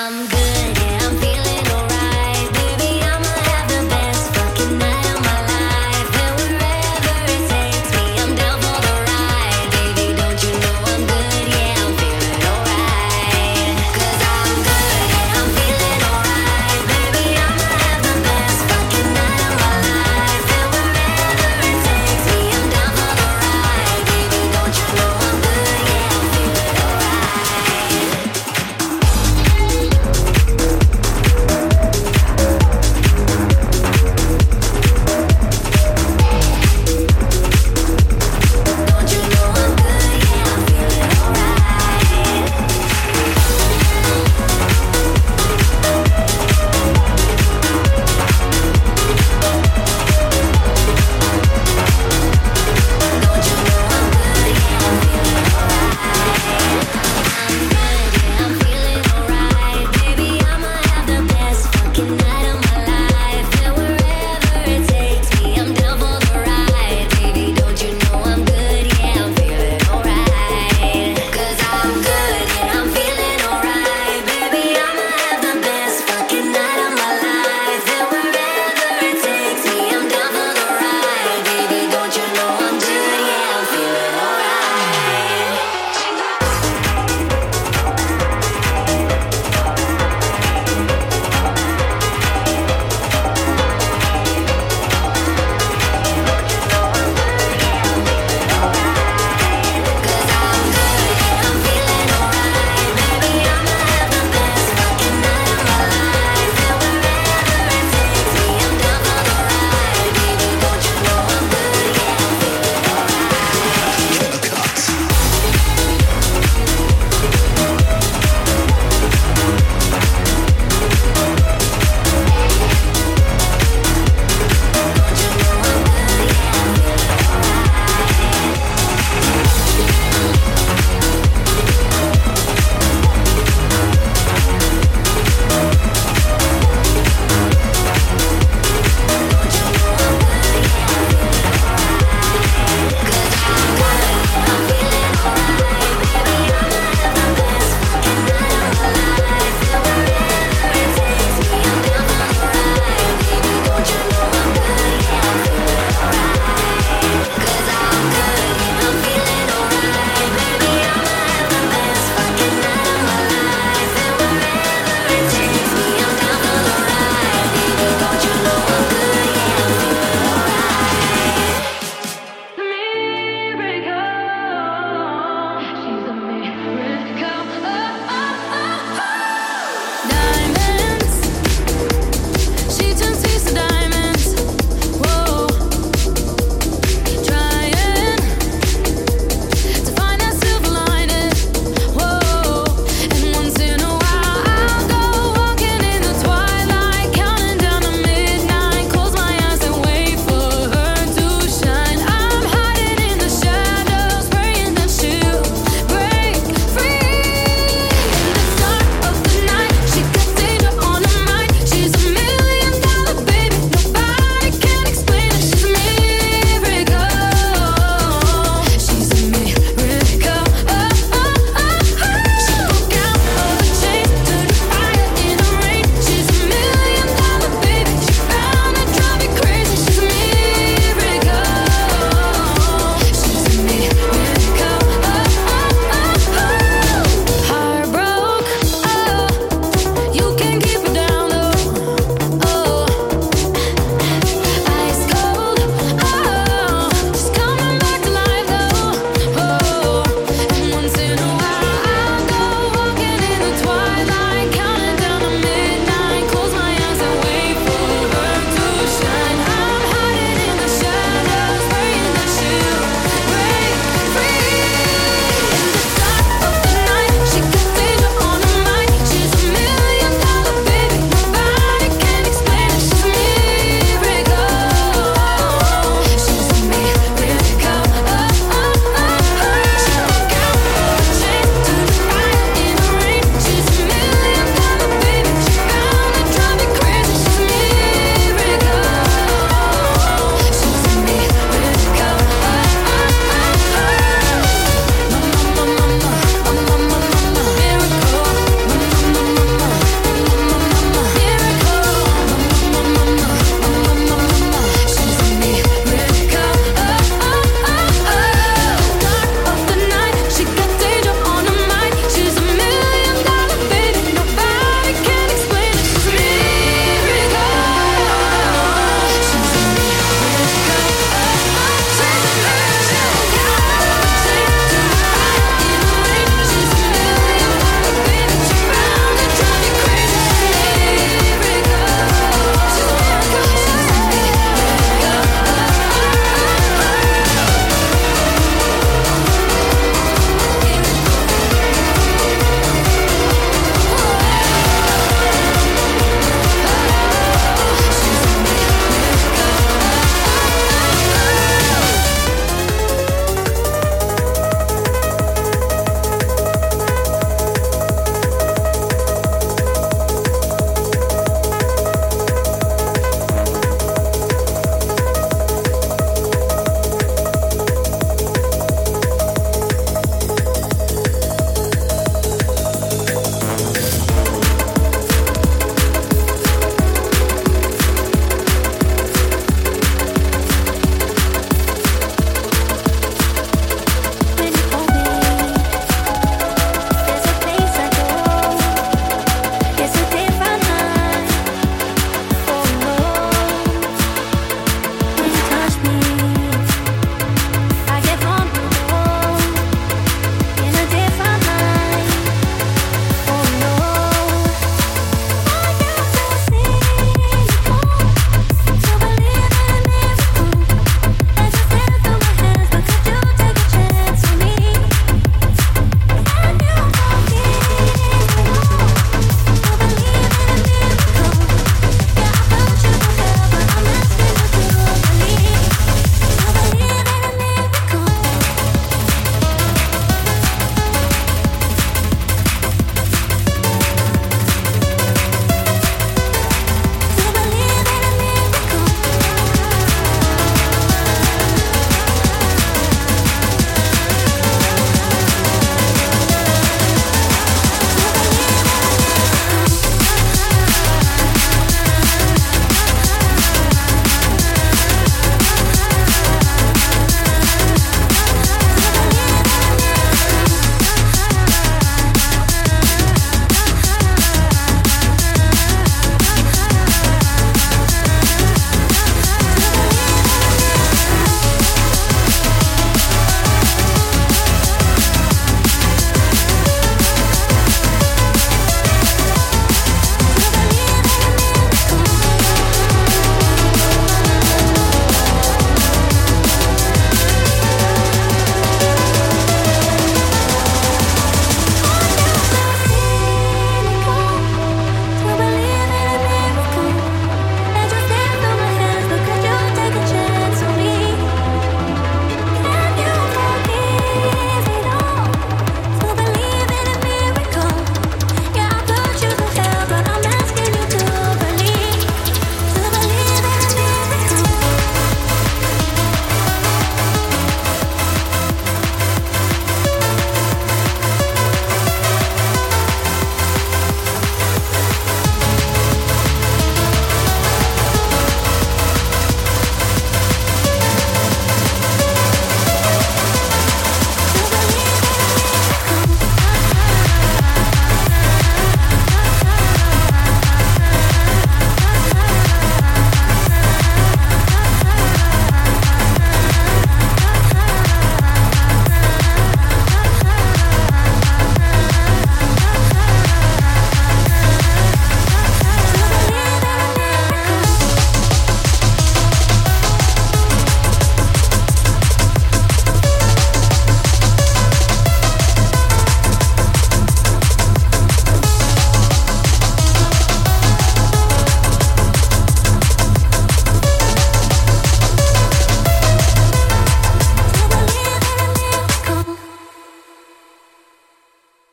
I'm good.